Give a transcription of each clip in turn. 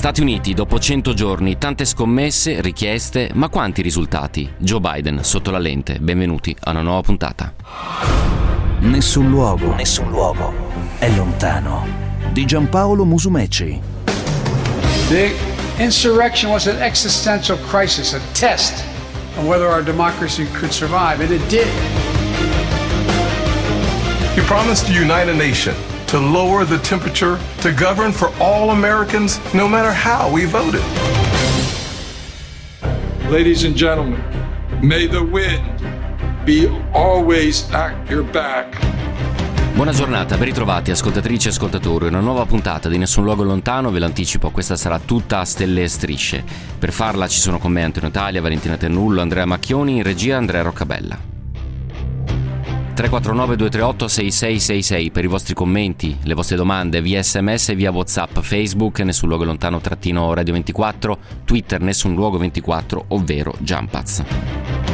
Stati Uniti, dopo 100 giorni, tante scommesse, richieste, ma quanti risultati? Joe Biden sotto la lente. Benvenuti a una nuova puntata. Nessun luogo, nessun luogo è lontano. Di Giampaolo Musumeci. The insurrection was an existential crisis, a test on whether our democracy could survive, and it did. He promised to unite a nation to lower the temperature, to govern for all Americans, no matter how we voted. Ladies and gentlemen, may the wind be always at your back. Buona giornata, ben ritrovati ascoltatrici e ascoltatori. Una nuova puntata di Nessun Luogo Lontano, ve l'anticipo, questa sarà tutta a stelle e strisce. Per farla ci sono con me Antonio Italia, Valentina Ternullo, Andrea Macchioni, in regia Andrea Roccabella. 349 238 6666 per i vostri commenti, le vostre domande via sms via whatsapp, facebook nessun luogo lontano trattino radio 24, twitter nessun luogo 24 ovvero Jumpaz.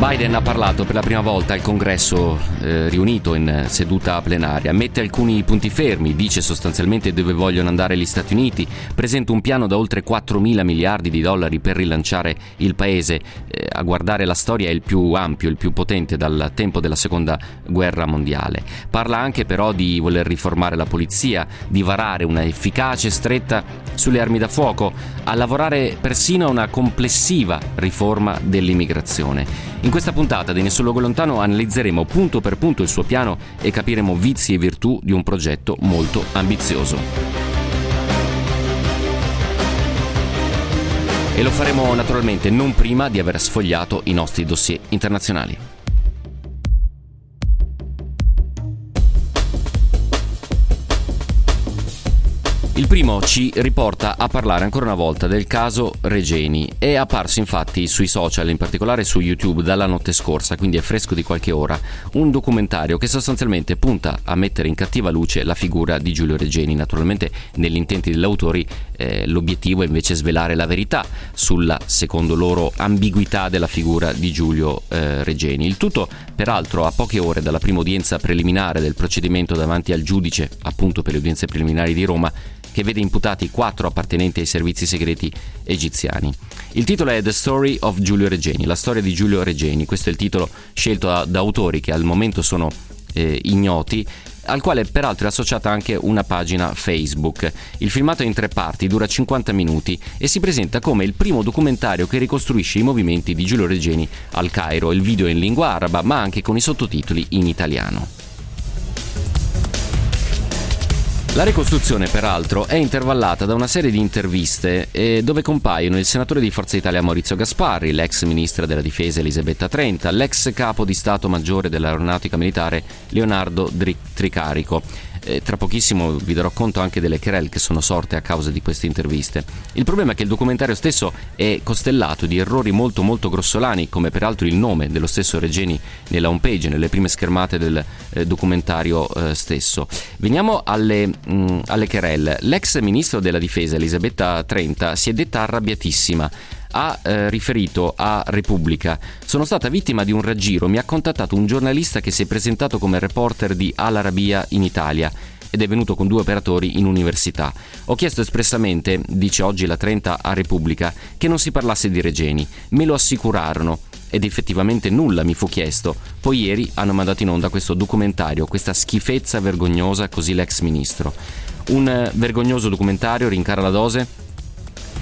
Biden ha parlato per la prima volta al congresso eh, riunito in seduta plenaria, mette alcuni punti fermi, dice sostanzialmente dove vogliono andare gli Stati Uniti, presenta un piano da oltre 4 mila miliardi di dollari per rilanciare il paese. Eh, a guardare la storia è il più ampio, il più potente dal tempo della seconda guerra mondiale. Parla anche però di voler riformare la polizia, di varare una efficace stretta sulle armi da fuoco, a lavorare persino a una complessiva riforma dell'immigrazione. In questa puntata di Nessun Luogo Lontano analizzeremo punto per punto il suo piano e capiremo vizi e virtù di un progetto molto ambizioso. E lo faremo naturalmente non prima di aver sfogliato i nostri dossier internazionali. Il primo ci riporta a parlare ancora una volta del caso Regeni. È apparso infatti sui social, in particolare su YouTube, dalla notte scorsa, quindi è fresco di qualche ora, un documentario che sostanzialmente punta a mettere in cattiva luce la figura di Giulio Regeni. Naturalmente, negli intenti degli autori, eh, l'obiettivo è invece svelare la verità sulla, secondo loro, ambiguità della figura di Giulio eh, Regeni. Il tutto, peraltro, a poche ore dalla prima udienza preliminare del procedimento davanti al giudice, appunto per le udienze preliminari di Roma, che vede imputati quattro appartenenti ai servizi segreti egiziani. Il titolo è The Story of Giulio Regeni, la storia di Giulio Regeni, questo è il titolo scelto da, da autori che al momento sono eh, ignoti al quale peraltro è associata anche una pagina Facebook. Il filmato è in tre parti, dura 50 minuti e si presenta come il primo documentario che ricostruisce i movimenti di Giulio Regeni al Cairo. Il video è in lingua araba ma anche con i sottotitoli in italiano. La ricostruzione, peraltro, è intervallata da una serie di interviste eh, dove compaiono il senatore di Forza Italia Maurizio Gasparri, l'ex ministra della difesa Elisabetta Trenta, l'ex capo di Stato Maggiore dell'Aeronautica Militare Leonardo Tricarico eh, tra pochissimo vi darò conto anche delle querel che sono sorte a causa di queste interviste. Il problema è che il documentario stesso è costellato di errori molto molto grossolani, come peraltro il nome dello stesso Regeni nella homepage, nelle prime schermate del eh, documentario eh, stesso. Veniamo alle, mh, mm, alle querel. L'ex ministro della difesa Elisabetta Trenta si è detta arrabbiatissima ha eh, riferito a Repubblica sono stata vittima di un raggiro, mi ha contattato un giornalista che si è presentato come reporter di Al Arabiya in Italia ed è venuto con due operatori in università. Ho chiesto espressamente, dice oggi la 30 a Repubblica, che non si parlasse di Regeni. Me lo assicurarono ed effettivamente nulla mi fu chiesto. Poi ieri hanno mandato in onda questo documentario, questa schifezza vergognosa, così l'ex ministro. Un eh, vergognoso documentario, rincara la dose,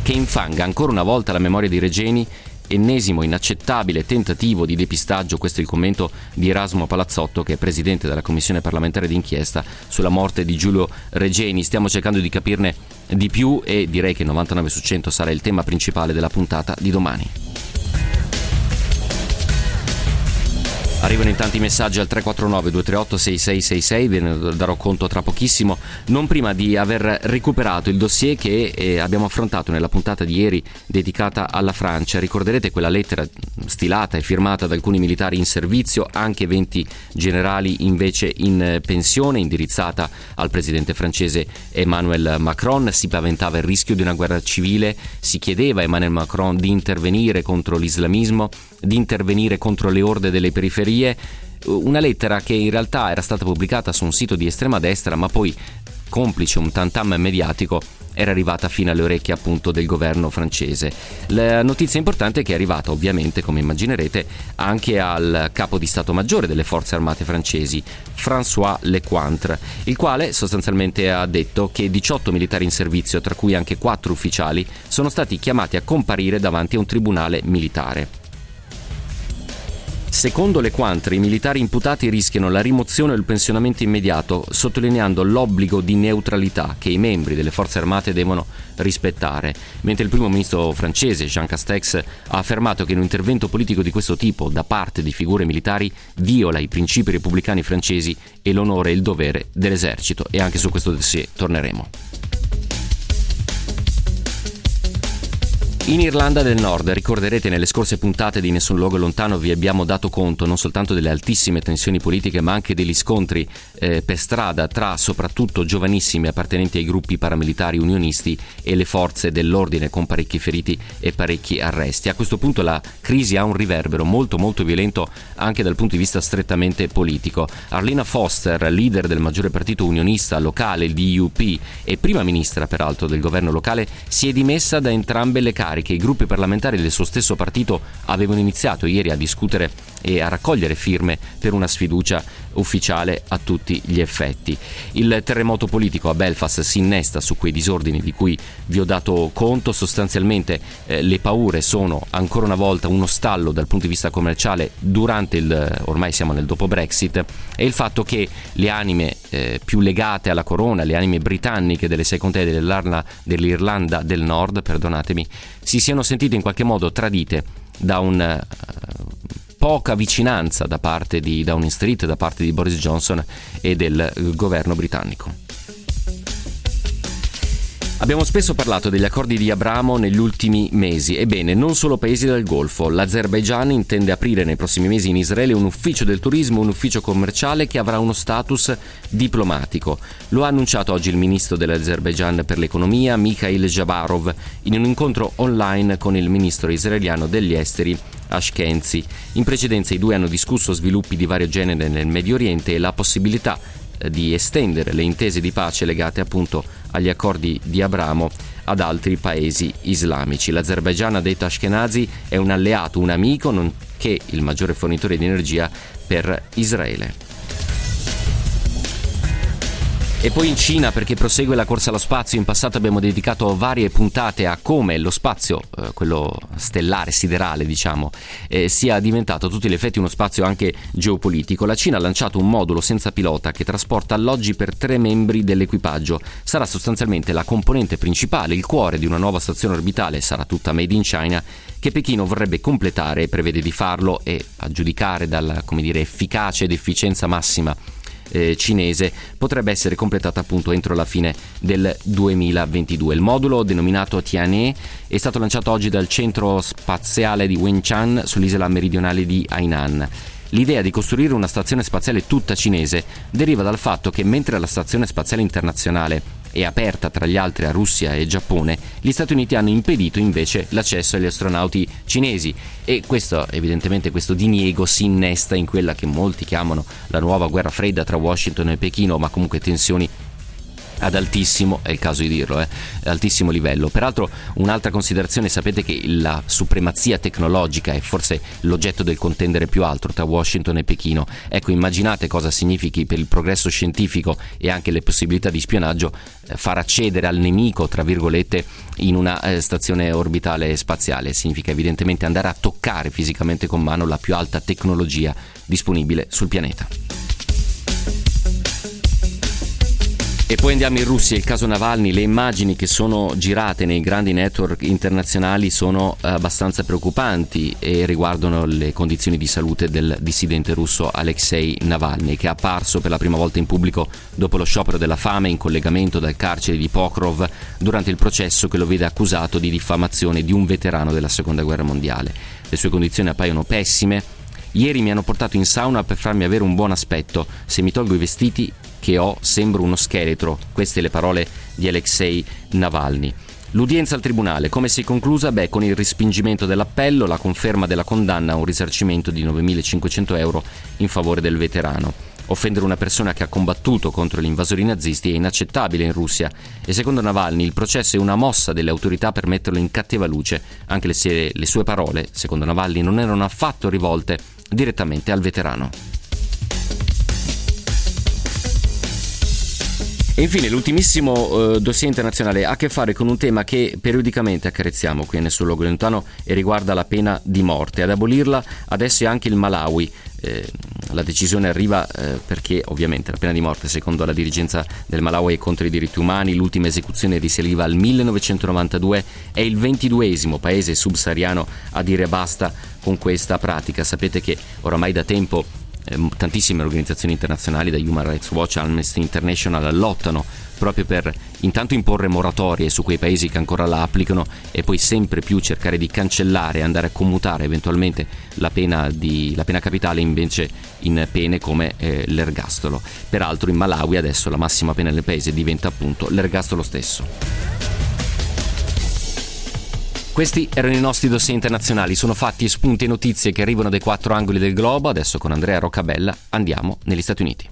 che infanga ancora una volta la memoria di Regeni ennesimo inaccettabile tentativo di depistaggio, questo è il commento di Erasmo Palazzotto che è presidente della commissione parlamentare d'inchiesta sulla morte di Giulio Regeni. Stiamo cercando di capirne di più e direi che 99 su 100 sarà il tema principale della puntata di domani. Arrivano in tanti messaggi al 349 238 6666, ve ne darò conto tra pochissimo, non prima di aver recuperato il dossier che eh, abbiamo affrontato nella puntata di ieri dedicata alla Francia. Ricorderete quella lettera stilata e firmata da alcuni militari in servizio, anche 20 generali invece in pensione, indirizzata al presidente francese Emmanuel Macron. Si paventava il rischio di una guerra civile, si chiedeva a Emmanuel Macron di intervenire contro l'islamismo di intervenire contro le orde delle periferie, una lettera che in realtà era stata pubblicata su un sito di estrema destra ma poi complice un tantam mediatico era arrivata fino alle orecchie appunto del governo francese. La notizia importante è che è arrivata ovviamente, come immaginerete, anche al capo di Stato Maggiore delle forze armate francesi, François Lecointre, il quale sostanzialmente ha detto che 18 militari in servizio, tra cui anche 4 ufficiali, sono stati chiamati a comparire davanti a un tribunale militare. Secondo le Quantre, i militari imputati rischiano la rimozione o il pensionamento immediato, sottolineando l'obbligo di neutralità che i membri delle forze armate devono rispettare, mentre il primo ministro francese Jean Castex ha affermato che un intervento politico di questo tipo da parte di figure militari viola i principi repubblicani francesi e l'onore e il dovere dell'esercito e anche su questo dossier torneremo. In Irlanda del Nord, ricorderete nelle scorse puntate di Nessun luogo lontano vi abbiamo dato conto non soltanto delle altissime tensioni politiche ma anche degli scontri eh, per strada tra soprattutto giovanissimi appartenenti ai gruppi paramilitari unionisti e le forze dell'ordine con parecchi feriti e parecchi arresti. A questo punto la crisi ha un riverbero molto molto violento anche dal punto di vista strettamente politico. Arlena Foster, leader del maggiore partito unionista locale, il DUP, e prima ministra peraltro del governo locale, si è dimessa da entrambe le cariche che i gruppi parlamentari del suo stesso partito avevano iniziato ieri a discutere e a raccogliere firme per una sfiducia ufficiale a tutti gli effetti. Il terremoto politico a Belfast si innesta su quei disordini di cui vi ho dato conto, sostanzialmente eh, le paure sono ancora una volta uno stallo dal punto di vista commerciale durante il, ormai siamo nel dopo Brexit, e il fatto che le anime eh, più legate alla corona, le anime britanniche delle sei contee dell'Irlanda, dell'Irlanda del Nord, perdonatemi, si siano sentite in qualche modo tradite da un uh, poca vicinanza da parte di Downing Street, da parte di Boris Johnson e del eh, governo britannico. Abbiamo spesso parlato degli accordi di Abramo negli ultimi mesi. Ebbene, non solo paesi del Golfo. L'Azerbaigian intende aprire nei prossimi mesi in Israele un ufficio del turismo, un ufficio commerciale che avrà uno status diplomatico. Lo ha annunciato oggi il ministro dell'Azerbaigian per l'economia, Mikhail Jabarov, in un incontro online con il ministro israeliano degli esteri Ashkenzi. In precedenza i due hanno discusso sviluppi di vario genere nel Medio Oriente e la possibilità eh, di estendere le intese di pace legate appunto agli accordi di Abramo ad altri paesi islamici. L'Azerbaigian, ha detto Ashkenazi, è un alleato, un amico, nonché il maggiore fornitore di energia per Israele. E poi in Cina perché prosegue la corsa allo spazio. In passato abbiamo dedicato varie puntate a come lo spazio, eh, quello stellare, siderale diciamo, eh, sia diventato a tutti gli effetti uno spazio anche geopolitico. La Cina ha lanciato un modulo senza pilota che trasporta alloggi per tre membri dell'equipaggio. Sarà sostanzialmente la componente principale, il cuore di una nuova stazione orbitale, sarà tutta made in China, che Pechino vorrebbe completare e prevede di farlo e a giudicare dalla, dire, efficacia ed efficienza massima eh, cinese potrebbe essere completata appunto entro la fine del 2022. Il modulo denominato Tianhe è stato lanciato oggi dal centro spaziale di Wenchang sull'isola meridionale di Hainan. L'idea di costruire una stazione spaziale tutta cinese deriva dal fatto che mentre la Stazione Spaziale Internazionale è aperta tra gli altri a Russia e Giappone, gli Stati Uniti hanno impedito invece l'accesso agli astronauti cinesi. E questo evidentemente questo diniego si innesta in quella che molti chiamano la nuova guerra fredda tra Washington e Pechino, ma comunque tensioni ad altissimo, è il caso di dirlo, eh, altissimo livello. Peraltro un'altra considerazione, sapete che la supremazia tecnologica è forse l'oggetto del contendere più alto tra Washington e Pechino. Ecco, immaginate cosa significhi per il progresso scientifico e anche le possibilità di spionaggio eh, far accedere al nemico, tra virgolette, in una eh, stazione orbitale spaziale. Significa evidentemente andare a toccare fisicamente con mano la più alta tecnologia disponibile sul pianeta. E poi andiamo in Russia, il caso Navalny, le immagini che sono girate nei grandi network internazionali sono abbastanza preoccupanti e riguardano le condizioni di salute del dissidente russo Alexei Navalny, che è apparso per la prima volta in pubblico dopo lo sciopero della fame in collegamento dal carcere di Pokrov durante il processo che lo vede accusato di diffamazione di un veterano della seconda guerra mondiale. Le sue condizioni appaiono pessime, Ieri mi hanno portato in sauna per farmi avere un buon aspetto. Se mi tolgo i vestiti che ho, sembro uno scheletro. Queste le parole di Alexei Navalny. L'udienza al tribunale, come si è conclusa? Beh, con il respingimento dell'appello, la conferma della condanna a un risarcimento di 9.500 euro in favore del veterano. Offendere una persona che ha combattuto contro gli invasori nazisti è inaccettabile in Russia e secondo Navalny il processo è una mossa delle autorità per metterlo in cattiva luce, anche se le sue parole, secondo Navalny, non erano affatto rivolte direttamente al veterano. E infine l'ultimissimo eh, dossier internazionale ha a che fare con un tema che periodicamente accarezziamo qui nel suo luogo lontano e riguarda la pena di morte. Ad abolirla adesso è anche il Malawi. Eh, la decisione arriva eh, perché ovviamente la pena di morte secondo la dirigenza del Malawi è contro i diritti umani, l'ultima esecuzione risaliva al 1992, è il ventiduesimo paese subsahariano a dire basta con questa pratica. Sapete che oramai da tempo tantissime organizzazioni internazionali, da Human Rights Watch a Amnesty International, lottano proprio per intanto imporre moratorie su quei paesi che ancora la applicano e poi sempre più cercare di cancellare e andare a commutare eventualmente la pena, di, la pena capitale invece in pene come eh, l'ergastolo. Peraltro in Malawi adesso la massima pena nel paese diventa appunto l'ergastolo stesso. Questi erano i nostri dossier internazionali, sono fatti e spunti e notizie che arrivano dai quattro angoli del globo. Adesso con Andrea Roccabella andiamo negli Stati Uniti.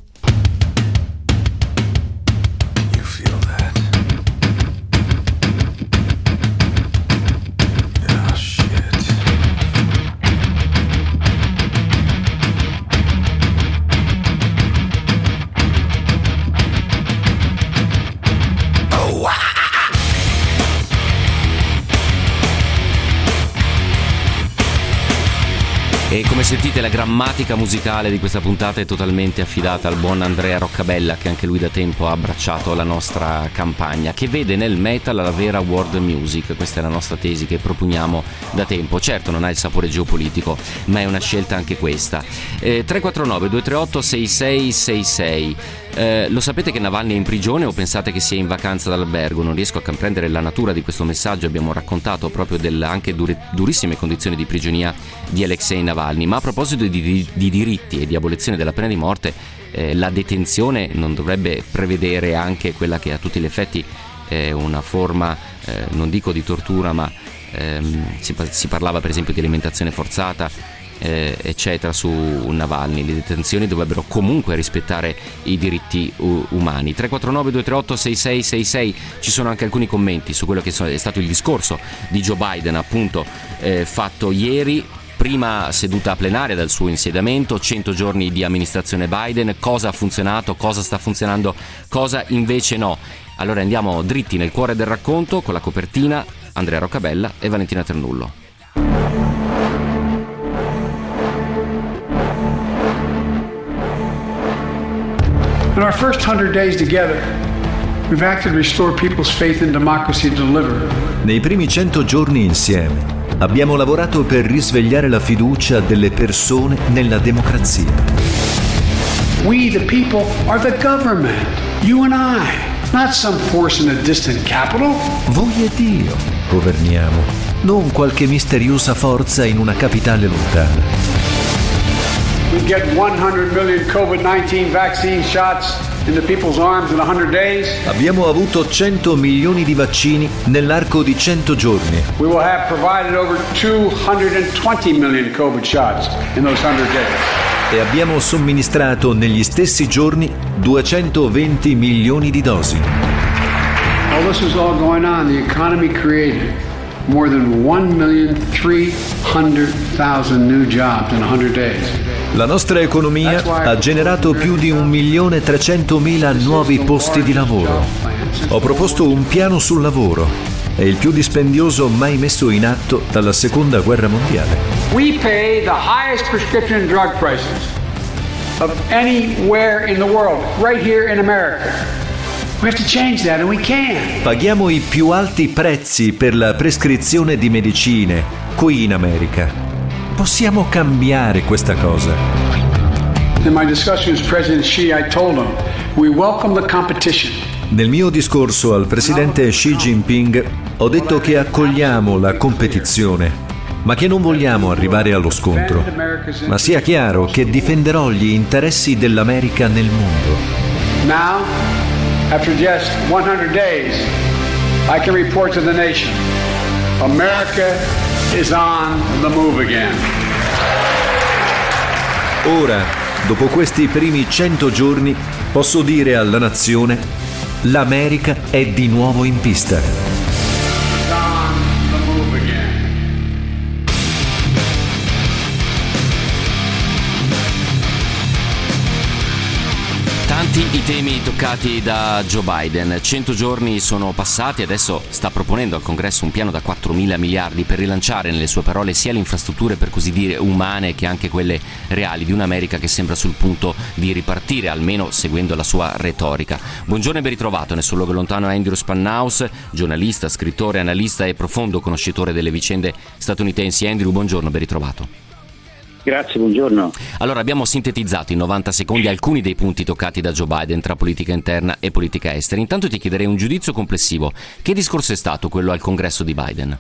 E come sentite la grammatica musicale di questa puntata è totalmente affidata al buon Andrea Roccabella che anche lui da tempo ha abbracciato la nostra campagna che vede nel metal la vera world music, questa è la nostra tesi che proponiamo da tempo. Certo non ha il sapore geopolitico ma è una scelta anche questa. Eh, 349 238 6666 eh, lo sapete che Navalny è in prigione o pensate che sia in vacanza d'albergo? Non riesco a comprendere la natura di questo messaggio. Abbiamo raccontato proprio delle anche dure, durissime condizioni di prigionia di Alexei Navalny. Ma a proposito di, di diritti e di abolizione della pena di morte, eh, la detenzione non dovrebbe prevedere anche quella che a tutti gli effetti è una forma, eh, non dico di tortura, ma ehm, si, si parlava per esempio di alimentazione forzata eh, eccetera su Navalny. Le detenzioni dovrebbero comunque rispettare i diritti umani. 349 238 6666 ci sono anche alcuni commenti su quello che è stato il discorso di Joe Biden appunto eh, fatto ieri prima seduta plenaria dal suo insediamento, 100 giorni di amministrazione Biden, cosa ha funzionato, cosa sta funzionando, cosa invece no. Allora andiamo dritti nel cuore del racconto con la copertina Andrea Roccabella e Valentina Ternullo. In our first 100 days together, we've acted to restore people's faith in democracy and deliver. Nei primi 100 giorni insieme abbiamo lavorato per risvegliare la fiducia delle persone nella democrazia. We, the people, are the government. You and I. Not some force in a distant capital. Voi e Dio governiamo, non qualche misteriosa forza in una capitale lontana. We get 100 million COVID-19 vaccine shots into people's arms in 100 days. Abbiamo avuto 100 milioni di vaccini nell'arco di 100 giorni. We will have provided over 220 million COVID shots in those 100 days. E abbiamo somministrato negli stessi giorni 220 milioni di dosi. While this is all going on, the economy created more than 1,300,000 new jobs in 100 days. La nostra economia ha generato più di 1.300.000 nuovi posti di lavoro. Ho proposto un piano sul lavoro. È il più dispendioso mai messo in atto dalla seconda guerra mondiale. We pay the highest prescription drug prices of anywhere in the world, right here in America. Paghiamo i più alti prezzi per la prescrizione di medicine qui in America. Possiamo cambiare questa cosa. In my discussion with President Xi, I told him we welcome the competition. Nel mio discorso al presidente Xi Jinping ho detto che accogliamo la competizione, ma che non vogliamo arrivare allo scontro. Ma sia chiaro che difenderò gli interessi dell'America nel mondo. After just 100 days, I can report to the nation. America is on the move again. Ora, dopo questi primi 100 giorni, posso dire alla nazione, l'America è di nuovo in pista. I temi toccati da Joe Biden. 100 giorni sono passati adesso sta proponendo al Congresso un piano da 4 mila miliardi per rilanciare, nelle sue parole, sia le infrastrutture per così dire umane che anche quelle reali di un'America che sembra sul punto di ripartire, almeno seguendo la sua retorica. Buongiorno e ben ritrovato nel suo luogo lontano Andrew Spannaus, giornalista, scrittore, analista e profondo conoscitore delle vicende statunitensi. Andrew, buongiorno, ben ritrovato. Grazie, buongiorno. Allora, abbiamo sintetizzato in 90 secondi alcuni dei punti toccati da Joe Biden tra politica interna e politica estera. Intanto ti chiederei un giudizio complessivo. Che discorso è stato quello al congresso di Biden?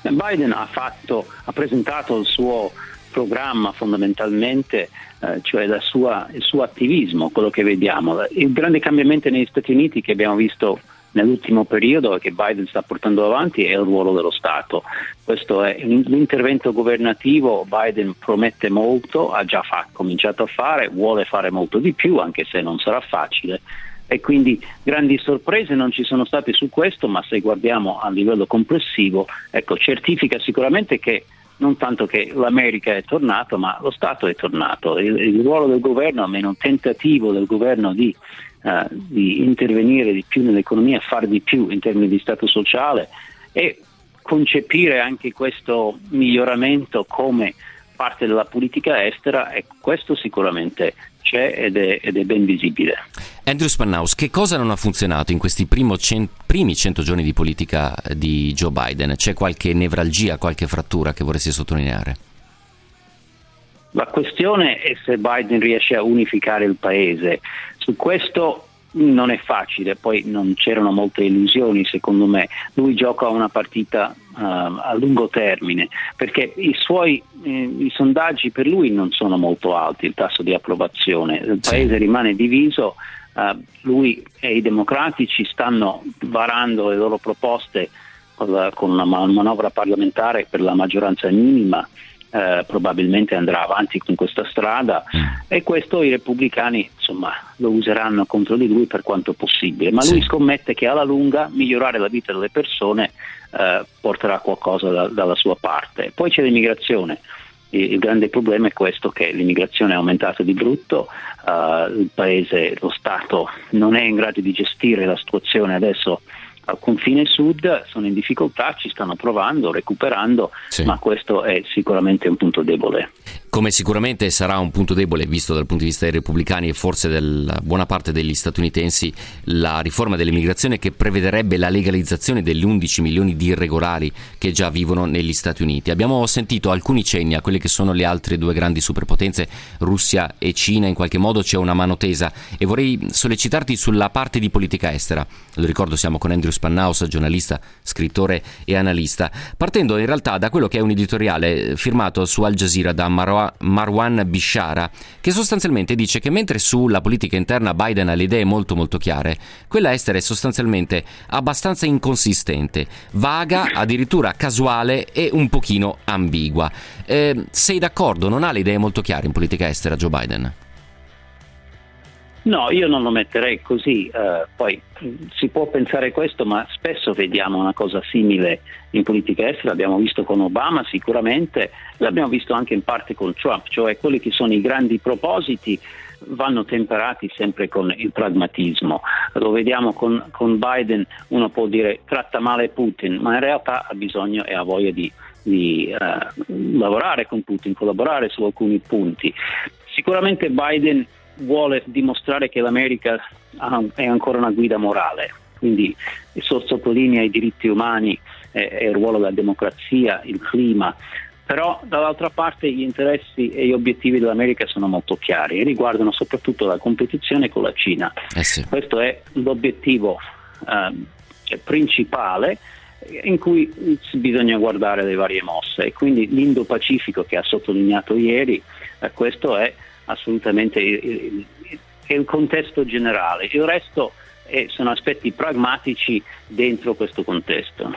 Biden ha, fatto, ha presentato il suo programma fondamentalmente, eh, cioè sua, il suo attivismo, quello che vediamo. Il grande cambiamento negli Stati Uniti che abbiamo visto nell'ultimo periodo che Biden sta portando avanti è il ruolo dello Stato. Questo è l'intervento governativo, Biden promette molto, ha già fa, cominciato a fare, vuole fare molto di più, anche se non sarà facile. E quindi grandi sorprese non ci sono state su questo, ma se guardiamo a livello complessivo, ecco, certifica sicuramente che non tanto che l'America è tornato, ma lo Stato è tornato. Il, il ruolo del governo, almeno un tentativo del governo di eh, di intervenire di più nell'economia, fare di più in termini di stato sociale e concepire anche questo miglioramento come parte della politica estera e questo sicuramente c'è ed è, ed è ben visibile. Andrew Spannaus, che cosa non ha funzionato in questi cen- primi 100 giorni di politica di Joe Biden? C'è qualche nevralgia, qualche frattura che vorresti sottolineare? La questione è se Biden riesce a unificare il paese. Su questo non è facile, poi non c'erano molte illusioni secondo me. Lui gioca una partita uh, a lungo termine perché i suoi eh, i sondaggi per lui non sono molto alti, il tasso di approvazione. Il paese sì. rimane diviso, uh, lui e i democratici stanno varando le loro proposte con una manovra parlamentare per la maggioranza minima eh, probabilmente andrà avanti con questa strada mm. e questo i repubblicani insomma, lo useranno contro di lui per quanto possibile, ma sì. lui scommette che alla lunga migliorare la vita delle persone eh, porterà qualcosa da, dalla sua parte. Poi c'è l'immigrazione. Il, il grande problema è questo che l'immigrazione è aumentata di brutto, uh, il paese, lo Stato non è in grado di gestire la situazione adesso al confine sud sono in difficoltà, ci stanno provando, recuperando, sì. ma questo è sicuramente un punto debole come sicuramente sarà un punto debole visto dal punto di vista dei repubblicani e forse della buona parte degli statunitensi la riforma dell'immigrazione che prevederebbe la legalizzazione degli 11 milioni di irregolari che già vivono negli Stati Uniti. Abbiamo sentito alcuni cenni a quelle che sono le altre due grandi superpotenze, Russia e Cina, in qualche modo c'è una mano tesa e vorrei sollecitarti sulla parte di politica estera. Lo ricordo siamo con Andrew Spannaus, giornalista, scrittore e analista, partendo in realtà da quello che è un editoriale firmato su Al Jazeera da Marwa Marwan Bishara, che sostanzialmente dice che mentre sulla politica interna Biden ha le idee molto molto chiare, quella estera è sostanzialmente abbastanza inconsistente, vaga, addirittura casuale e un pochino ambigua. Eh, sei d'accordo? Non ha le idee molto chiare in politica estera Joe Biden? No, io non lo metterei così, uh, poi si può pensare questo, ma spesso vediamo una cosa simile in politica estera, l'abbiamo visto con Obama sicuramente, l'abbiamo visto anche in parte con Trump, cioè quelli che sono i grandi propositi vanno temperati sempre con il pragmatismo. Lo vediamo con, con Biden, uno può dire tratta male Putin, ma in realtà ha bisogno e ha voglia di, di uh, lavorare con Putin, collaborare su alcuni punti. Sicuramente Biden vuole dimostrare che l'America è ancora una guida morale, quindi sottolinea i diritti umani e il ruolo della democrazia, il clima, però dall'altra parte gli interessi e gli obiettivi dell'America sono molto chiari e riguardano soprattutto la competizione con la Cina. Eh sì. Questo è l'obiettivo eh, principale in cui bisogna guardare le varie mosse e quindi l'Indo-Pacifico che ha sottolineato ieri, eh, questo è assolutamente il, il contesto generale. Il resto e sono aspetti pragmatici dentro questo contesto.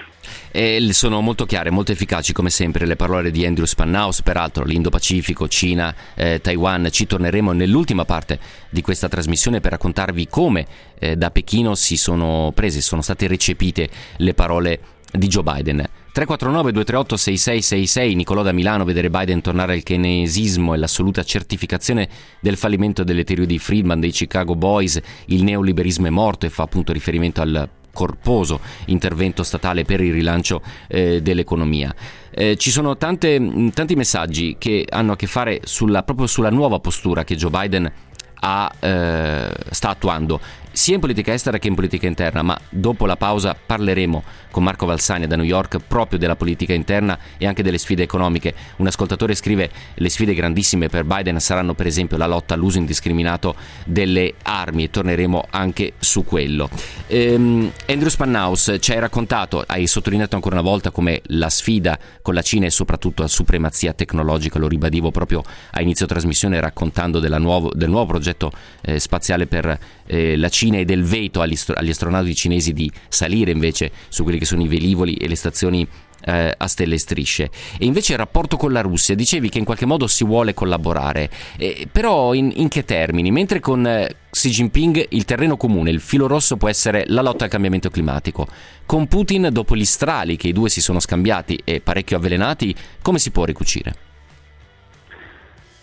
E sono molto chiare, molto efficaci come sempre le parole di Andrew Spannaus, peraltro l'Indo-Pacifico, Cina, eh, Taiwan, ci torneremo nell'ultima parte di questa trasmissione per raccontarvi come eh, da Pechino si sono prese, sono state recepite le parole di Joe Biden. 349 238 6666 Nicolò da Milano vedere Biden tornare al keynesismo e l'assoluta certificazione del fallimento delle teorie di Friedman dei Chicago Boys il neoliberismo è morto e fa appunto riferimento al corposo intervento statale per il rilancio eh, dell'economia. Eh, ci sono tante, tanti messaggi che hanno a che fare sulla, proprio sulla nuova postura che Joe Biden ha, eh, sta attuando sia in politica estera che in politica interna, ma dopo la pausa parleremo con Marco Valsania da New York proprio della politica interna e anche delle sfide economiche. Un ascoltatore scrive le sfide grandissime per Biden saranno per esempio la lotta all'uso indiscriminato delle armi e torneremo anche su quello. Ehm, Andrew Spannaus ci hai raccontato, hai sottolineato ancora una volta come la sfida con la Cina e soprattutto la supremazia tecnologica, lo ribadivo proprio a inizio trasmissione raccontando nuovo, del nuovo progetto eh, spaziale per eh, la Cina e del veto agli, agli astronauti cinesi di salire invece su quelli che sono i velivoli e le stazioni eh, a stelle e strisce. E invece il rapporto con la Russia, dicevi che in qualche modo si vuole collaborare, eh, però in, in, che termini? Mentre con eh, Xi Jinping il terreno comune, il filo rosso può essere la lotta al cambiamento climatico. Con Putin, dopo gli strali che i due si sono scambiati e parecchio avvelenati, come si può ricucire?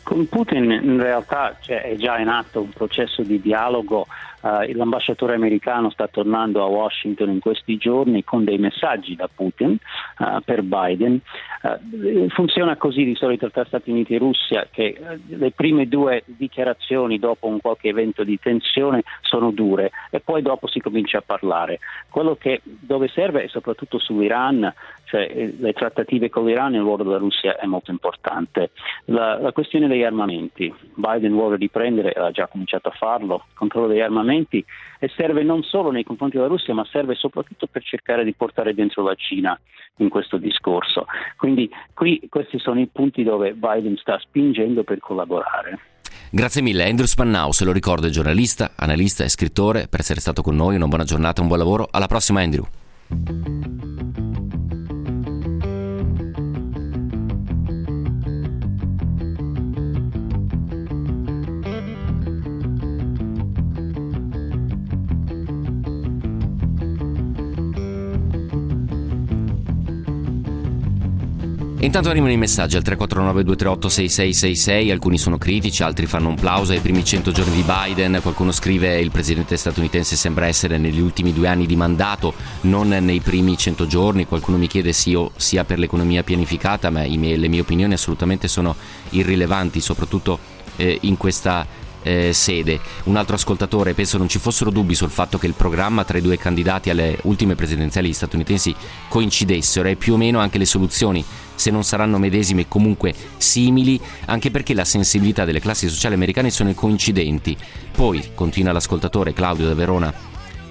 Con Putin in realtà cioè, è già in atto un processo di dialogo Uh, l'ambasciatore americano sta tornando a Washington in questi giorni con dei messaggi da Putin uh, per Biden. Uh, funziona così di solito tra Stati Uniti e Russia che le prime due dichiarazioni dopo un qualche evento di tensione sono dure e poi dopo si comincia a parlare. Quello che dove serve è soprattutto sull'Iran, cioè eh, le trattative con l'Iran e il ruolo della Russia è molto importante. La, la questione degli armamenti, Biden vuole riprendere, ha già cominciato a farlo, il controllo degli armamenti armamenti e serve non solo nei confronti della Russia, ma serve soprattutto per cercare di portare dentro la Cina in questo discorso. Quindi qui questi sono i punti dove Biden sta spingendo per collaborare. Grazie mille Andrew Spannau, se lo ricordo è giornalista, analista e scrittore, per essere stato con noi, una buona giornata, un buon lavoro, alla prossima Andrew. Intanto arrivano i messaggi al 349 238 6666, alcuni sono critici, altri fanno un plauso. Ai primi 100 giorni di Biden, qualcuno scrive il presidente statunitense sembra essere negli ultimi due anni di mandato, non nei primi 100 giorni, qualcuno mi chiede se io sia per l'economia pianificata, ma le mie opinioni assolutamente sono irrilevanti, soprattutto eh, in questa eh, sede. Un altro ascoltatore, penso non ci fossero dubbi sul fatto che il programma tra i due candidati alle ultime presidenziali statunitensi coincidessero e più o meno anche le soluzioni, se non saranno medesime, comunque simili, anche perché la sensibilità delle classi sociali americane sono coincidenti. Poi, continua l'ascoltatore Claudio da Verona,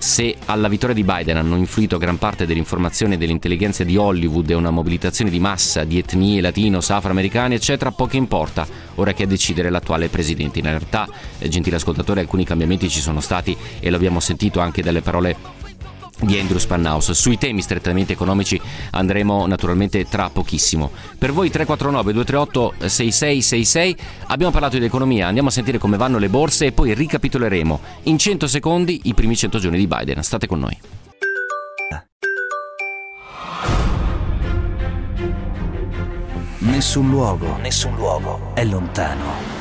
se alla vittoria di Biden hanno influito gran parte dell'informazione e dell'intelligenza di Hollywood e una mobilitazione di massa di etnie latino, afroamericane, eccetera, poco importa ora che a decidere l'attuale presidente. In realtà, eh, gentile ascoltatore, alcuni cambiamenti ci sono stati e lo abbiamo sentito anche dalle parole di Andrew Spannaus. Sui temi strettamente economici andremo naturalmente tra pochissimo. Per voi 349 238 6666 abbiamo parlato di economia, andiamo a sentire come vanno le borse e poi ricapitoleremo in 100 secondi i primi 100 giorni di Biden. State con noi. Nessun luogo, nessun luogo è lontano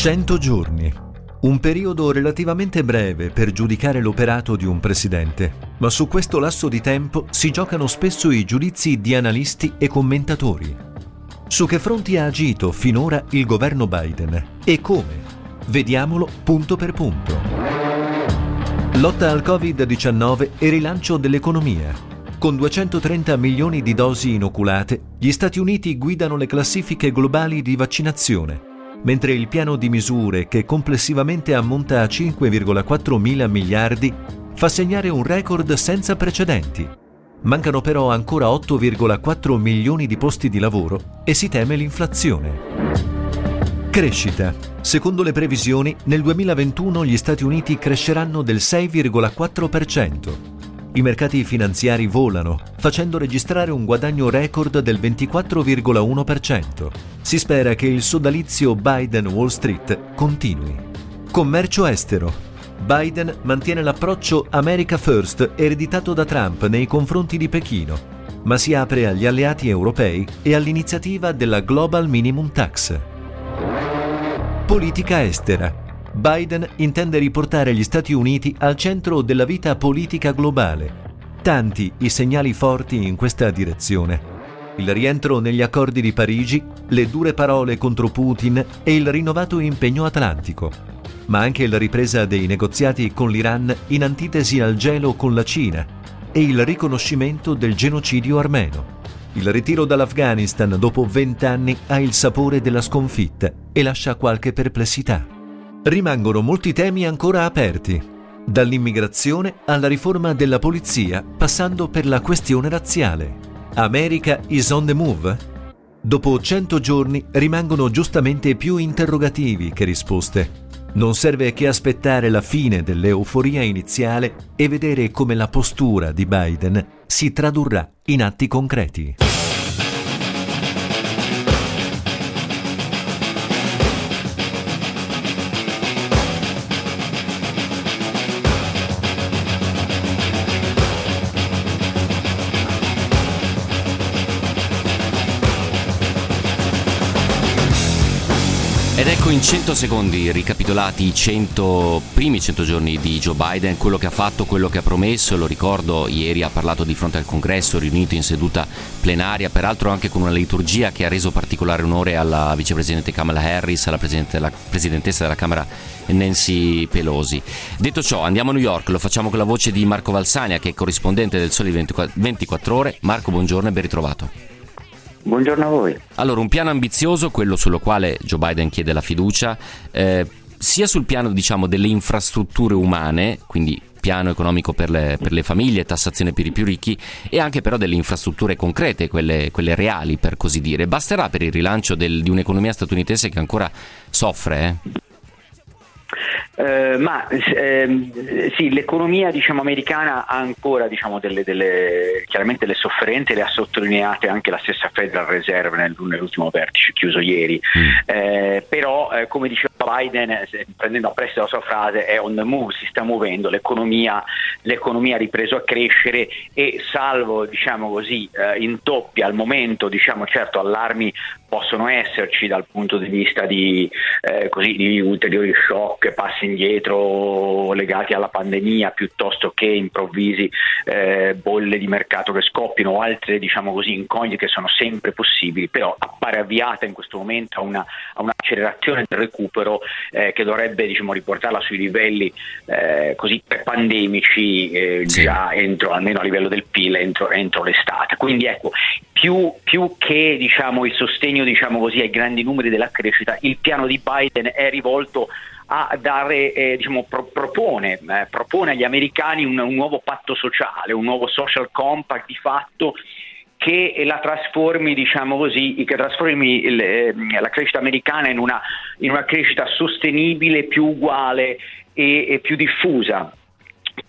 100 giorni. Un periodo relativamente breve per giudicare l'operato di un presidente, ma su questo lasso di tempo si giocano spesso i giudizi di analisti e commentatori. Su che fronti ha agito finora il governo Biden e come? Vediamolo punto per punto. Lotta al Covid-19 e rilancio dell'economia. Con 230 milioni di dosi inoculate, gli Stati Uniti guidano le classifiche globali di vaccinazione mentre il piano di misure, che complessivamente ammonta a 5,4 mila miliardi, fa segnare un record senza precedenti. Mancano però ancora 8,4 milioni di posti di lavoro e si teme l'inflazione. Crescita. Secondo le previsioni, nel 2021 gli Stati Uniti cresceranno del 6,4%. I mercati finanziari volano, facendo registrare un guadagno record del 24,1%. Si spera che il sodalizio Biden-Wall Street continui. Commercio estero. Biden mantiene l'approccio America First ereditato da Trump nei confronti di Pechino, ma si apre agli alleati europei e all'iniziativa della Global Minimum Tax. Politica estera. Biden intende riportare gli Stati Uniti al centro della vita politica globale. Tanti i segnali forti in questa direzione. Il rientro negli accordi di Parigi, le dure parole contro Putin e il rinnovato impegno atlantico, ma anche la ripresa dei negoziati con l'Iran in antitesi al gelo con la Cina e il riconoscimento del genocidio armeno. Il ritiro dall'Afghanistan dopo vent'anni ha il sapore della sconfitta e lascia qualche perplessità. Rimangono molti temi ancora aperti, dall'immigrazione alla riforma della polizia, passando per la questione razziale. America is on the move? Dopo 100 giorni rimangono giustamente più interrogativi che risposte. Non serve che aspettare la fine dell'euforia iniziale e vedere come la postura di Biden si tradurrà in atti concreti. Ecco in 100 secondi ricapitolati i 100 primi 100 giorni di Joe Biden, quello che ha fatto, quello che ha promesso, lo ricordo, ieri ha parlato di fronte al congresso riunito in seduta plenaria, peraltro anche con una liturgia che ha reso particolare onore alla vicepresidente Kamala Harris, alla della, presidentessa della Camera Nancy Pelosi. Detto ciò, andiamo a New York, lo facciamo con la voce di Marco Valsania che è corrispondente del Sole 24 Ore. Marco, buongiorno e ben ritrovato. Buongiorno a voi. Allora, un piano ambizioso, quello sullo quale Joe Biden chiede la fiducia, eh, sia sul piano diciamo, delle infrastrutture umane, quindi piano economico per le, per le, famiglie, tassazione per i più ricchi e anche però delle infrastrutture concrete, quelle, quelle reali per così dire. Basterà per il rilancio del, di un'economia statunitense che ancora soffre? Eh? Eh, ma eh, sì, l'economia diciamo, americana ha ancora diciamo, delle, delle, chiaramente le sofferenze, le ha sottolineate anche la stessa Federal Reserve nel, nell'ultimo vertice chiuso ieri, mm. eh, però eh, come diceva Biden, prendendo a prestito la sua frase, è on the move, si sta muovendo, l'economia, l'economia ha ripreso a crescere e salvo diciamo così, eh, intoppi al momento, diciamo, certo allarmi possono esserci dal punto di vista di, eh, così, di ulteriori shock, passi indietro legati alla pandemia piuttosto che improvvisi eh, bolle di mercato che scoppino o altre diciamo così, incognite che sono sempre possibili, però appare avviata in questo momento a, una, a un'accelerazione del recupero eh, che dovrebbe diciamo, riportarla sui livelli eh, così pandemici eh, sì. già entro, almeno a livello del PIL entro, entro l'estate. Quindi ecco, più, più che diciamo, il sostegno diciamo così, ai grandi numeri della crescita, il piano di Biden è rivolto a dare, eh, diciamo, pro, propone, eh, propone, agli americani un, un, nuovo patto sociale, un nuovo social compact di fatto che la trasformi, diciamo così, che trasformi il, eh, la crescita americana in una, in una, crescita sostenibile, più uguale e, e più diffusa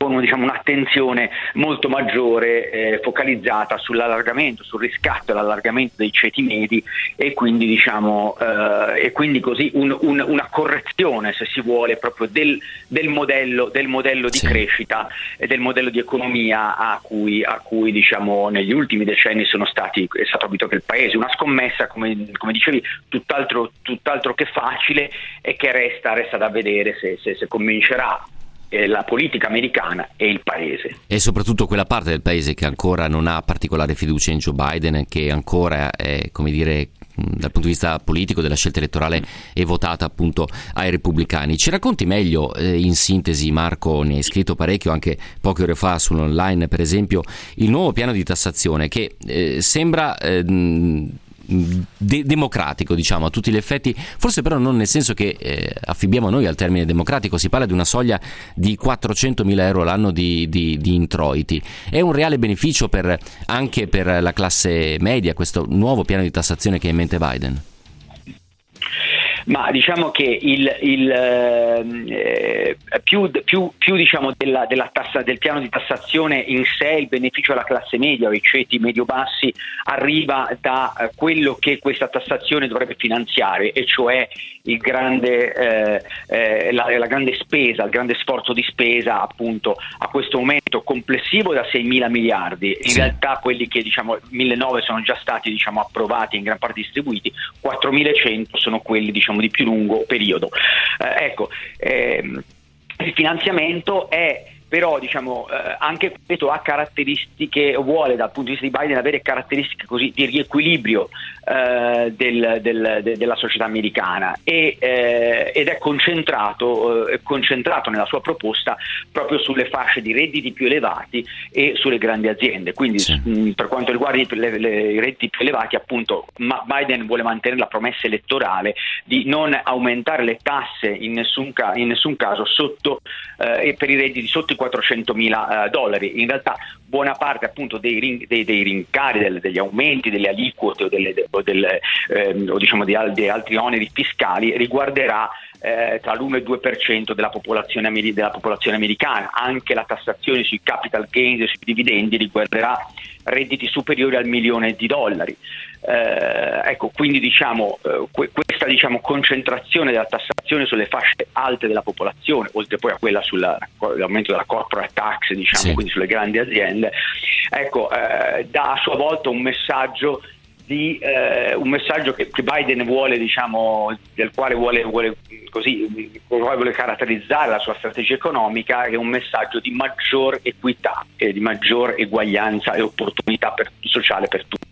con diciamo, un'attenzione molto maggiore eh, focalizzata sull'allargamento, sul riscatto e l'allargamento dei ceti medi e quindi, diciamo, eh, e quindi così un, un, una correzione, se si vuole, proprio del, del modello, del modello di sì. crescita e del modello di economia a cui, a cui diciamo, negli ultimi decenni sono stati, è stato abituato il Paese. Una scommessa, come, come dicevi, tutt'altro, tutt'altro, che facile e che resta, resta da vedere se, se, se convincerà eh, la politica americana e il paese. E soprattutto quella parte del paese che ancora non ha particolare fiducia in Joe Biden, che ancora è, come dire, dal punto di vista politico della scelta elettorale è votata appunto ai repubblicani. Ci racconti meglio eh, in sintesi, Marco, ne hai scritto parecchio anche poche ore fa sull'online per esempio, il nuovo piano di tassazione che eh, sembra eh, de- democratico, diciamo, a tutti gli effetti, forse però non nel senso che eh, affibbiamo noi al termine democratico, si parla di una soglia di 400.000 euro l'anno di, di, di introiti. È un reale beneficio per, anche per la classe media questo nuovo piano di tassazione che ha in mente Biden? Ma diciamo che il, il, eh, più, più, più diciamo della, della tassa, del piano di tassazione in sé, il beneficio alla classe media o ai ceti medio-bassi arriva da eh, quello che questa tassazione dovrebbe finanziare, e cioè grande, eh, eh, la, la, grande spesa, il grande sforzo di spesa appunto a questo momento complessivo da 6 mila miliardi. In sì. realtà quelli che diciamo 1.900 sono già stati diciamo, approvati in gran parte distribuiti, 4.100 sono quelli diciamo, di più lungo periodo. Eh, ecco, ehm, il finanziamento è però diciamo, eh, anche questo ha caratteristiche, vuole dal punto di vista di Biden avere caratteristiche così di riequilibrio eh, del, del, de, della società americana e, eh, ed è concentrato, eh, concentrato, nella sua proposta proprio sulle fasce di redditi più elevati e sulle grandi aziende. Quindi sì. mh, per quanto riguarda i, le, le, i redditi più elevati, appunto, Biden vuole mantenere la promessa elettorale di non aumentare le tasse in nessun, ca- in nessun caso sotto, eh, per i redditi sotto i 400 mila eh, dollari. In realtà buona parte appunto dei, rin- dei, dei rincari, del, degli aumenti delle aliquote o, delle, o, delle, ehm, o diciamo di, di altri oneri fiscali riguarderà eh, tra l'1 e il 2% della popolazione, della popolazione, americana. Anche la tassazione sui capital gains e sui dividendi riguarderà redditi superiori al milione di dollari. Eh, ecco, quindi diciamo, eh, que- questa diciamo, concentrazione della tassazione sulle fasce alte della popolazione, oltre poi a quella sull'aumento della corporate tax, diciamo, sì. quindi sulle grandi aziende, ecco, eh, dà a sua volta un messaggio di eh, un messaggio che, che Biden vuole, diciamo, del quale vuole, vuole, così, vuole caratterizzare la sua strategia economica, che è un messaggio di maggior equità e di maggior eguaglianza e opportunità per, sociale per tutti.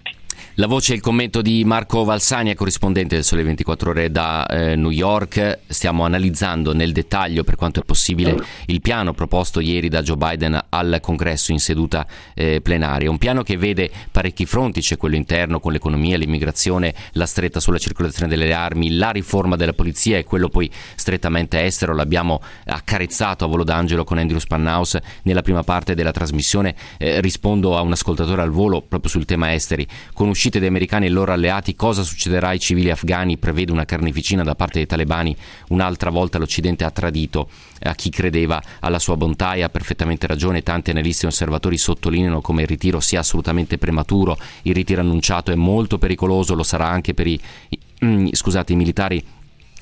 La voce e il commento di Marco Valsania, corrispondente del Sole 24 Ore da eh, New York. Stiamo analizzando nel dettaglio, per quanto è possibile, il piano proposto ieri da Joe Biden al congresso in seduta eh, plenaria. Un piano che vede parecchi fronti, c'è quello interno con l'economia, l'immigrazione, la stretta sulla circolazione delle armi, la riforma della polizia e quello poi strettamente estero. L'abbiamo accarezzato a volo d'angelo con Andrew Spannaus nella prima parte della trasmissione. Eh, rispondo a un ascoltatore al volo proprio sul tema esteri. Con uscita uscite dei americani e loro alleati, cosa succederà ai civili afghani? Prevede una carneficina da parte dei talebani. Un'altra volta l'Occidente ha tradito a chi credeva alla sua bontà e ha perfettamente ragione. Tanti analisti e osservatori sottolineano come il ritiro sia assolutamente prematuro. Il ritiro annunciato è molto pericoloso, lo sarà anche per i, i, scusate, i militari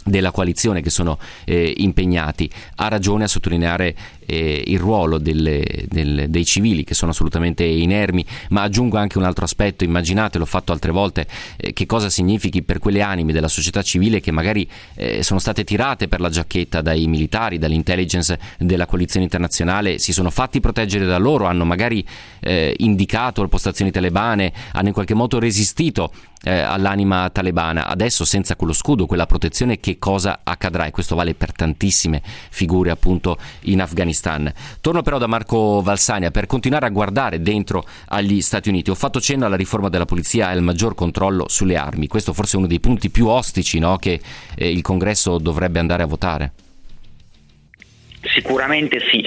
della coalizione che sono eh, impegnati. Ha ragione a sottolineare eh, il ruolo delle, del, dei civili che sono assolutamente inermi, ma aggiungo anche un altro aspetto, immaginate, l'ho fatto altre volte, eh, che cosa significhi per quelle anime della società civile che magari eh, sono state tirate per la giacchetta dai militari, dall'intelligence della coalizione internazionale, si sono fatti proteggere da loro, hanno magari eh, indicato le postazioni talebane, hanno in qualche modo resistito eh, all'anima talebana. Adesso senza quello scudo, quella protezione, che cosa accadrà? E questo vale per tantissime figure appunto in Afghanistan. Afghanistan. Torno però da Marco Valsania per continuare a guardare dentro agli Stati Uniti. Ho fatto cenno alla riforma della polizia e al maggior controllo sulle armi. Questo forse è uno dei punti più ostici no, che eh, il Congresso dovrebbe andare a votare. Sicuramente sì,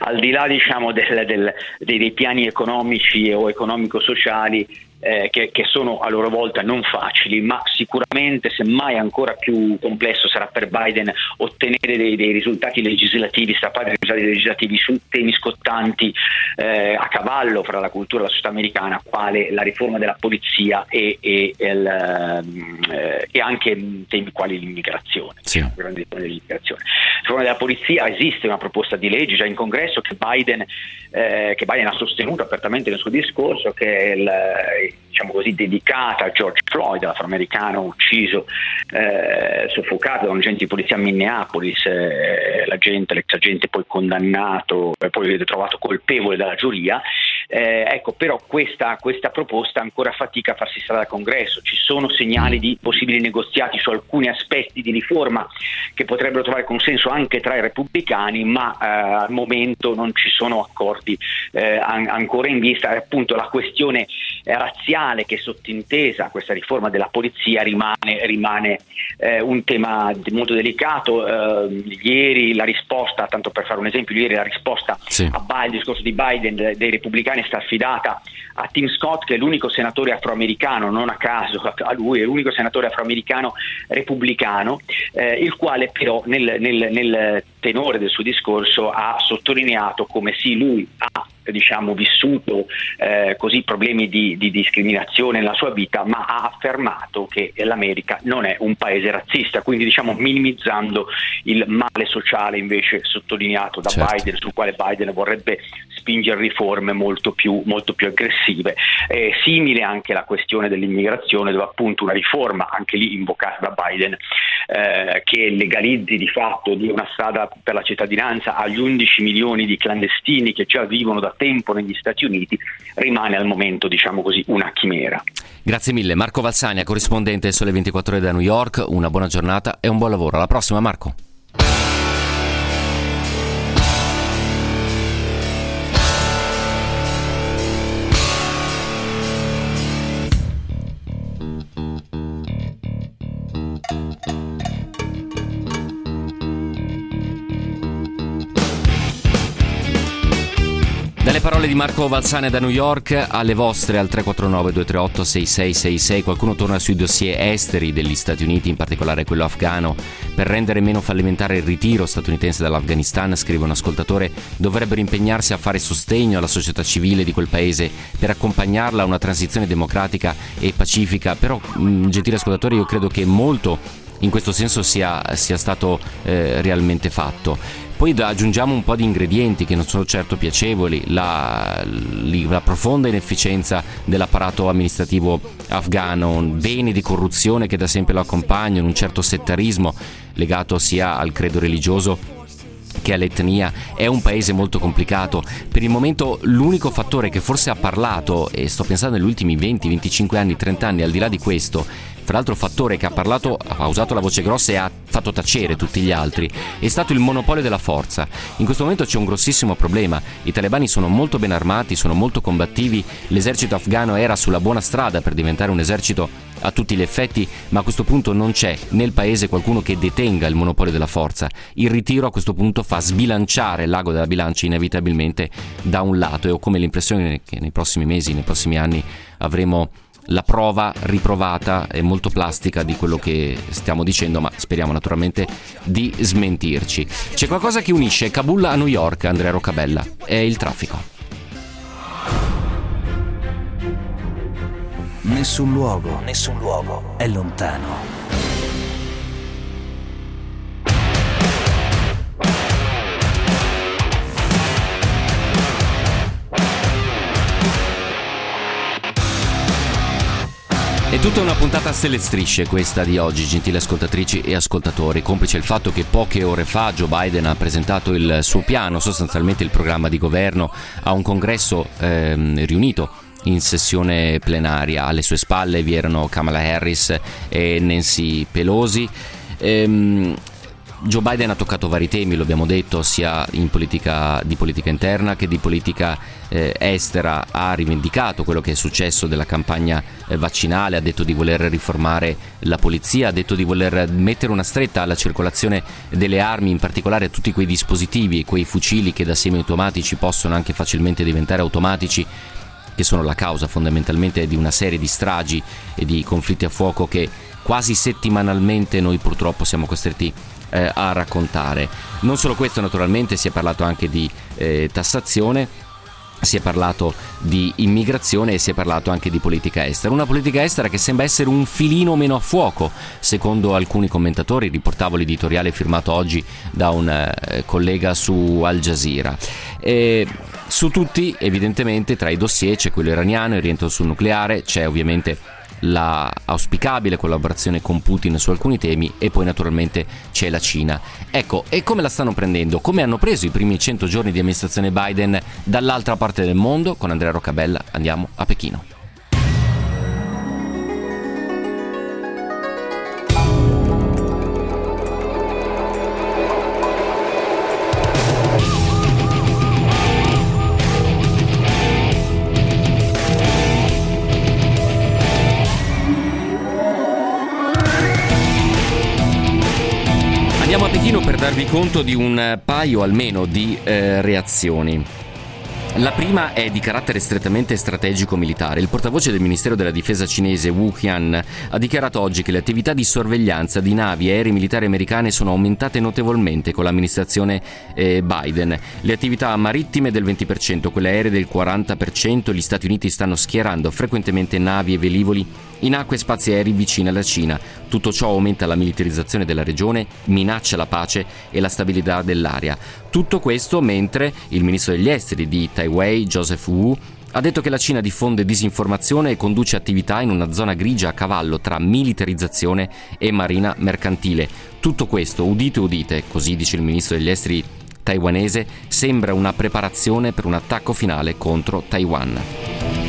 al di là diciamo, del, del, dei, dei, piani economici o economico-sociali eh, che, che, sono a loro volta non facili, ma sicuramente semmai ancora più complesso sarà per Biden ottenere dei, dei risultati legislativi, strappare risultati legislativi su temi scottanti eh, a cavallo fra la cultura e la società americana, quale la riforma della polizia e, e, il, eh, e anche temi quali l'immigrazione. Sì. La riforma della polizia esiste una proposta di legge già in congresso che Biden, eh, che Biden ha sostenuto apertamente nel suo discorso, che è diciamo così, dedicata a George Floyd, l'afroamericano ucciso, eh, soffocato da un agente di polizia a Minneapolis, eh, l'agente, l'ex agente poi condannato e poi trovato colpevole dalla giuria. Eh, ecco, però questa, questa, proposta ancora fatica a farsi strada al congresso, ci sono segnali di possibili negoziati su alcuni aspetti di riforma che potrebbero trovare consenso anche tra i repubblicani, ma eh, al momento non ci sono accordi eh, an- ancora in vista, appunto la questione eh, razziale che è sottintesa questa riforma della polizia rimane, rimane eh, un tema molto delicato. Eh, ieri la risposta, tanto per fare un esempio, ieri la risposta sì. a Biden, il discorso di Biden dei repubblicani è stata affidata a Tim Scott, che è l'unico senatore afroamericano, non a caso a lui, è l'unico senatore afroamericano repubblicano, eh, il quale però nel, nel, nel tenore del suo discorso ha sottolineato come sì, lui ha diciamo, vissuto eh, così problemi di, di, discriminazione nella sua vita, ma ha affermato che l'America non è un paese razzista, quindi diciamo, minimizzando il male sociale invece sottolineato da certo. Biden, sul quale Biden vorrebbe spingere riforme molto più, molto più aggressive. È simile anche la questione dell'immigrazione, dove appunto una riforma, anche lì invocata da Biden, eh, che legalizzi di fatto di una strada per la cittadinanza agli 11 milioni di clandestini che già vivono da tempo negli Stati Uniti, rimane al momento diciamo così, una chimera. Grazie mille. Marco Valsania, corrispondente Sole 24 ore da New York, una buona giornata e un buon lavoro. Alla prossima Marco. Parole di Marco Valsane da New York alle vostre al 349-238-6666 qualcuno torna sui dossier esteri degli Stati Uniti, in particolare quello afghano. Per rendere meno fallimentare il ritiro statunitense dall'Afghanistan, scrive un ascoltatore, dovrebbero impegnarsi a fare sostegno alla società civile di quel paese per accompagnarla a una transizione democratica e pacifica. Però, gentile ascoltatore, io credo che molto in questo senso sia, sia stato eh, realmente fatto. Poi aggiungiamo un po' di ingredienti che non sono certo piacevoli, la, la profonda inefficienza dell'apparato amministrativo afghano, veni di corruzione che da sempre lo accompagnano, un certo settarismo legato sia al credo religioso che all'etnia è un paese molto complicato. Per il momento l'unico fattore che forse ha parlato, e sto pensando negli ultimi 20, 25 anni, 30 anni, al di là di questo, fra l'altro fattore che ha parlato, ha usato la voce grossa e ha fatto tacere tutti gli altri, è stato il monopolio della forza. In questo momento c'è un grossissimo problema, i talebani sono molto ben armati, sono molto combattivi, l'esercito afghano era sulla buona strada per diventare un esercito a tutti gli effetti, ma a questo punto non c'è nel paese qualcuno che detenga il monopolio della forza. Il ritiro a questo punto fa sbilanciare l'ago della bilancia inevitabilmente da un lato e ho come l'impressione che nei prossimi mesi, nei prossimi anni avremo la prova riprovata e molto plastica di quello che stiamo dicendo, ma speriamo naturalmente di smentirci. C'è qualcosa che unisce Kabul a New York, Andrea Roccabella, è il traffico. Nessun luogo, nessun luogo è lontano tutta una puntata a stelle strisce questa di oggi, gentili ascoltatrici e ascoltatori, complice il fatto che poche ore fa Joe Biden ha presentato il suo piano, sostanzialmente il programma di governo, a un congresso ehm, riunito in sessione plenaria. Alle sue spalle vi erano Kamala Harris e Nancy Pelosi. Ehm, Joe Biden ha toccato vari temi, lo abbiamo detto, sia politica, di politica interna che di politica eh, estera. Ha rivendicato quello che è successo della campagna eh, vaccinale, ha detto di voler riformare la polizia, ha detto di voler mettere una stretta alla circolazione delle armi, in particolare a tutti quei dispositivi e quei fucili che da semi-automatici possono anche facilmente diventare automatici che sono la causa fondamentalmente di una serie di stragi e di conflitti a fuoco che quasi settimanalmente noi purtroppo siamo costretti eh, a raccontare. Non solo questo, naturalmente si è parlato anche di eh, tassazione si è parlato di immigrazione e si è parlato anche di politica estera. Una politica estera che sembra essere un filino meno a fuoco, secondo alcuni commentatori. Riportavo l'editoriale firmato oggi da un eh, collega su Al Jazeera. E su tutti, evidentemente, tra i dossier c'è quello iraniano, il rientro sul nucleare, c'è ovviamente la auspicabile collaborazione con Putin su alcuni temi e poi naturalmente c'è la Cina. Ecco, e come la stanno prendendo? Come hanno preso i primi 100 giorni di amministrazione Biden dall'altra parte del mondo? Con Andrea Roccabella andiamo a Pechino. Per darvi conto di un paio almeno di eh, reazioni. La prima è di carattere strettamente strategico militare. Il portavoce del Ministero della Difesa cinese Wu Qian ha dichiarato oggi che le attività di sorveglianza di navi e aerei militari americane sono aumentate notevolmente con l'amministrazione eh, Biden. Le attività marittime del 20%, quelle aeree del 40%, gli Stati Uniti stanno schierando frequentemente navi e velivoli in acque spazi aerei vicine alla Cina. Tutto ciò aumenta la militarizzazione della regione, minaccia la pace e la stabilità dell'area. Tutto questo mentre il ministro degli esteri di Taiwan, Joseph Wu, ha detto che la Cina diffonde disinformazione e conduce attività in una zona grigia a cavallo tra militarizzazione e marina mercantile. Tutto questo, udite udite, così dice il ministro degli esteri taiwanese, sembra una preparazione per un attacco finale contro Taiwan.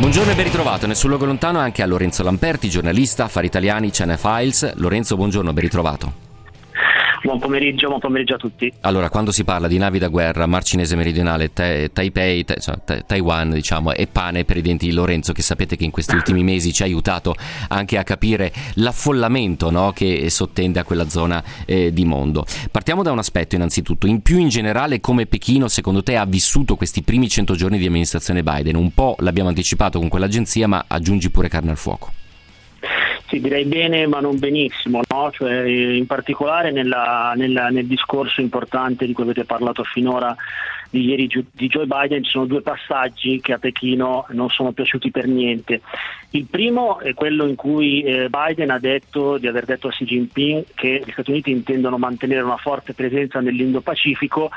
Buongiorno e ben ritrovato nel suo luogo lontano anche a Lorenzo Lamperti, giornalista, affari italiani, Channel Files. Lorenzo, buongiorno, ben ritrovato. Buon pomeriggio, buon pomeriggio a tutti. Allora, quando si parla di navi da guerra, Mar Cinese meridionale, tai, Taipei, tai, cioè, Taiwan, diciamo, e pane per i denti di Lorenzo, che sapete che in questi ultimi mesi ci ha aiutato anche a capire l'affollamento no, che sottende a quella zona eh, di mondo. Partiamo da un aspetto innanzitutto, in più in generale come Pechino secondo te ha vissuto questi primi 100 giorni di amministrazione Biden? Un po' l'abbiamo anticipato con quell'agenzia, ma aggiungi pure carne al fuoco. Sì, direi bene ma non benissimo, no? cioè, in particolare nella, nella, nel discorso importante di cui avete parlato finora di ieri di Joe Biden ci sono due passaggi che a Pechino non sono piaciuti per niente. Il primo è quello in cui eh, Biden ha detto di aver detto a Xi Jinping che gli Stati Uniti intendono mantenere una forte presenza nell'Indo-Pacifico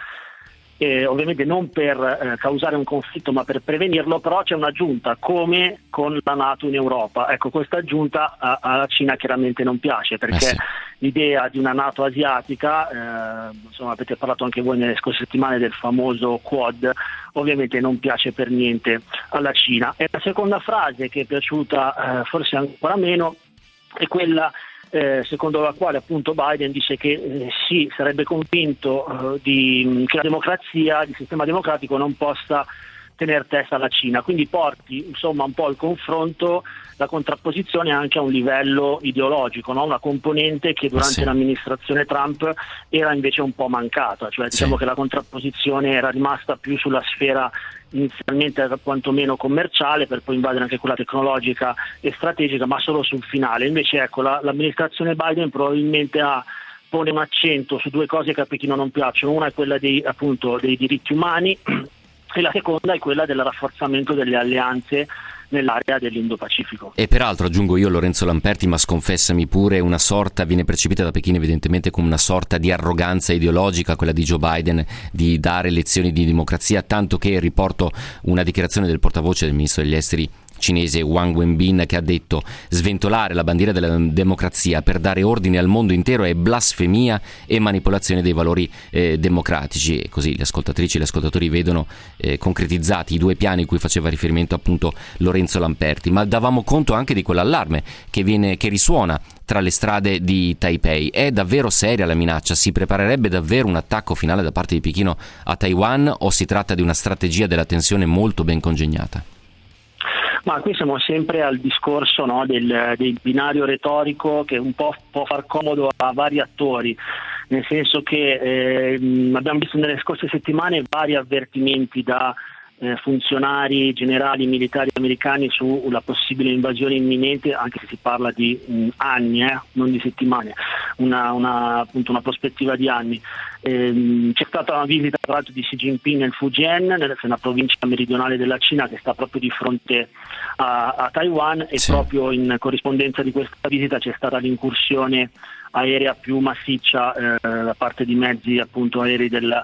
eh, ovviamente non per eh, causare un conflitto ma per prevenirlo, però c'è un'aggiunta come con la Nato in Europa. Ecco, questa aggiunta a, alla Cina chiaramente non piace perché eh sì. l'idea di una Nato asiatica, eh, insomma avete parlato anche voi nelle scorse settimane del famoso Quad, ovviamente non piace per niente alla Cina. E la seconda frase che è piaciuta eh, forse ancora meno è quella eh, secondo la quale appunto Biden dice che eh, sì, sarebbe convinto eh, di, che la democrazia, il sistema democratico non possa tenere testa alla Cina, quindi porti insomma un po' il confronto, la contrapposizione anche a un livello ideologico, no? una componente che durante sì. l'amministrazione Trump era invece un po' mancata, cioè diciamo sì. che la contrapposizione era rimasta più sulla sfera inizialmente quantomeno commerciale per poi invadere anche quella tecnologica e strategica, ma solo sul finale. Invece ecco, la, l'amministrazione Biden probabilmente ha pone un accento su due cose che a Pechino non piacciono, una è quella dei, appunto, dei diritti umani e la seconda è quella del rafforzamento delle alleanze nell'area dell'Indo-Pacifico. E peraltro aggiungo io Lorenzo Lamperti, ma sconfessami pure, una sorta, viene percepita da Pechino evidentemente come una sorta di arroganza ideologica, quella di Joe Biden, di dare lezioni di democrazia, tanto che riporto una dichiarazione del portavoce del ministro degli esteri cinese Wang Wenbin che ha detto sventolare la bandiera della democrazia per dare ordine al mondo intero è blasfemia e manipolazione dei valori eh, democratici e così le ascoltatrici e gli ascoltatori vedono eh, concretizzati i due piani cui faceva riferimento appunto Lorenzo Lamperti ma davamo conto anche di quell'allarme che, viene, che risuona tra le strade di Taipei. È davvero seria la minaccia? Si preparerebbe davvero un attacco finale da parte di Pechino a Taiwan o si tratta di una strategia della tensione molto ben congegnata? Ma qui siamo sempre al discorso no, del, del, binario retorico che un po' può far comodo a vari attori, nel senso che eh, abbiamo visto nelle scorse settimane vari avvertimenti da eh, funzionari generali militari americani sulla possibile invasione imminente, anche se si parla di mh, mm, anni, eh, non di settimane, una, una, appunto una prospettiva di anni. Eh, c'è stata una visita tra l'altro di Xi Jinping nel Fujian, nella provincia meridionale della Cina che sta proprio di fronte a, a Taiwan e sì. proprio in corrispondenza di questa visita c'è stata l'incursione aerea più massiccia eh, da parte di mezzi appunto aerei del,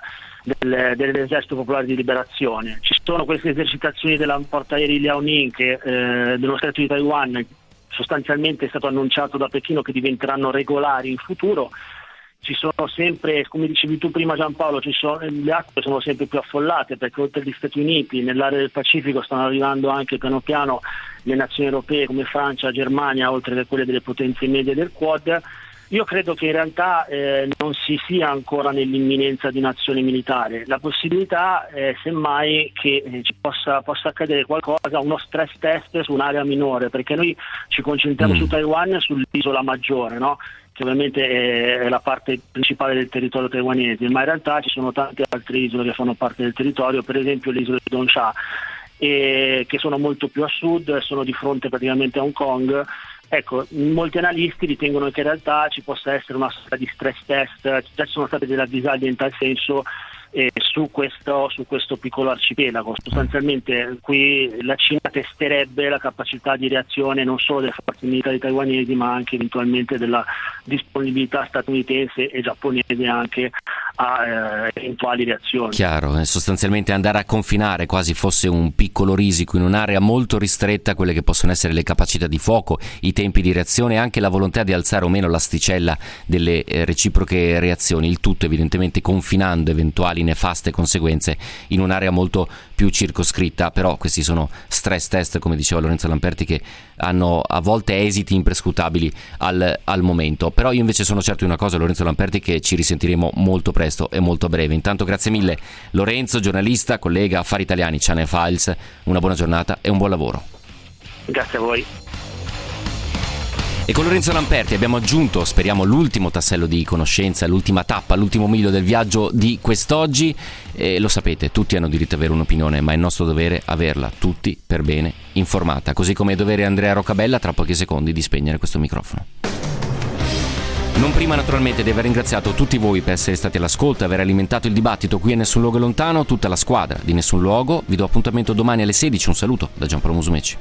del, dell'esercito popolare di liberazione. Ci sono queste esercitazioni della portaerei Liaoning che eh, dello Stato di Taiwan sostanzialmente è stato annunciato da Pechino che diventeranno regolari in futuro ci sono sempre, come dicevi tu prima Giampaolo, le acque sono sempre più affollate perché oltre agli Stati Uniti nell'area del Pacifico stanno arrivando anche piano piano le nazioni europee come Francia, Germania, oltre che quelle delle potenze medie del Quad. Io credo che in realtà eh, non si sia ancora nell'imminenza di un'azione militare, la possibilità è semmai che eh, ci possa, possa, accadere qualcosa, uno stress test su un'area minore, perché noi ci concentriamo mm. su Taiwan e sull'isola maggiore, no? che ovviamente è la parte principale del territorio taiwanese, ma in realtà ci sono tante altre isole che fanno parte del territorio, per esempio l'isola di Dongsha, che sono molto più a sud, sono di fronte praticamente a Hong Kong. Ecco, molti analisti ritengono che in realtà ci possa essere una sorta di stress test, già ci sono state delle avvisaglie in tal senso eh, su, questo, su, questo, piccolo arcipelago. Sostanzialmente qui la Cina testerebbe la capacità di reazione non solo delle forze militari taiwanesi ma anche eventualmente della disponibilità statunitense e giapponese anche a eh, eventuali reazioni. Chiaro, eh, sostanzialmente andare a confinare quasi fosse un piccolo risico in un'area molto ristretta quelle che possono essere le capacità di fuoco, i tempi di reazione e anche la volontà di alzare o meno l'asticella delle eh, reciproche reazioni, il tutto evidentemente confinando eventuali nefaste conseguenze in un'area molto più circoscritta, però questi sono stress test, come diceva Lorenzo Lamperti, che hanno a volte esiti imprescutabili al, al momento. Però io invece sono certo di una cosa, Lorenzo Lamperti, che ci risentiremo molto presto e molto breve. Intanto grazie mille Lorenzo, giornalista, collega Affari Italiani, Channel Files, una buona giornata e un buon lavoro. Grazie a voi. E con Lorenzo Lamperti abbiamo aggiunto, speriamo, l'ultimo tassello di conoscenza, l'ultima tappa, l'ultimo miglio del viaggio di quest'oggi. E lo sapete, tutti hanno diritto ad avere un'opinione, ma è nostro dovere averla tutti per bene informata. Così come è dovere Andrea Roccabella tra pochi secondi di spegnere questo microfono. Non prima naturalmente di aver ringraziato tutti voi per essere stati all'ascolto e aver alimentato il dibattito qui a Nessun Luogo Lontano, tutta la squadra di Nessun Luogo. Vi do appuntamento domani alle 16. Un saluto da Giampaolo Musumeci.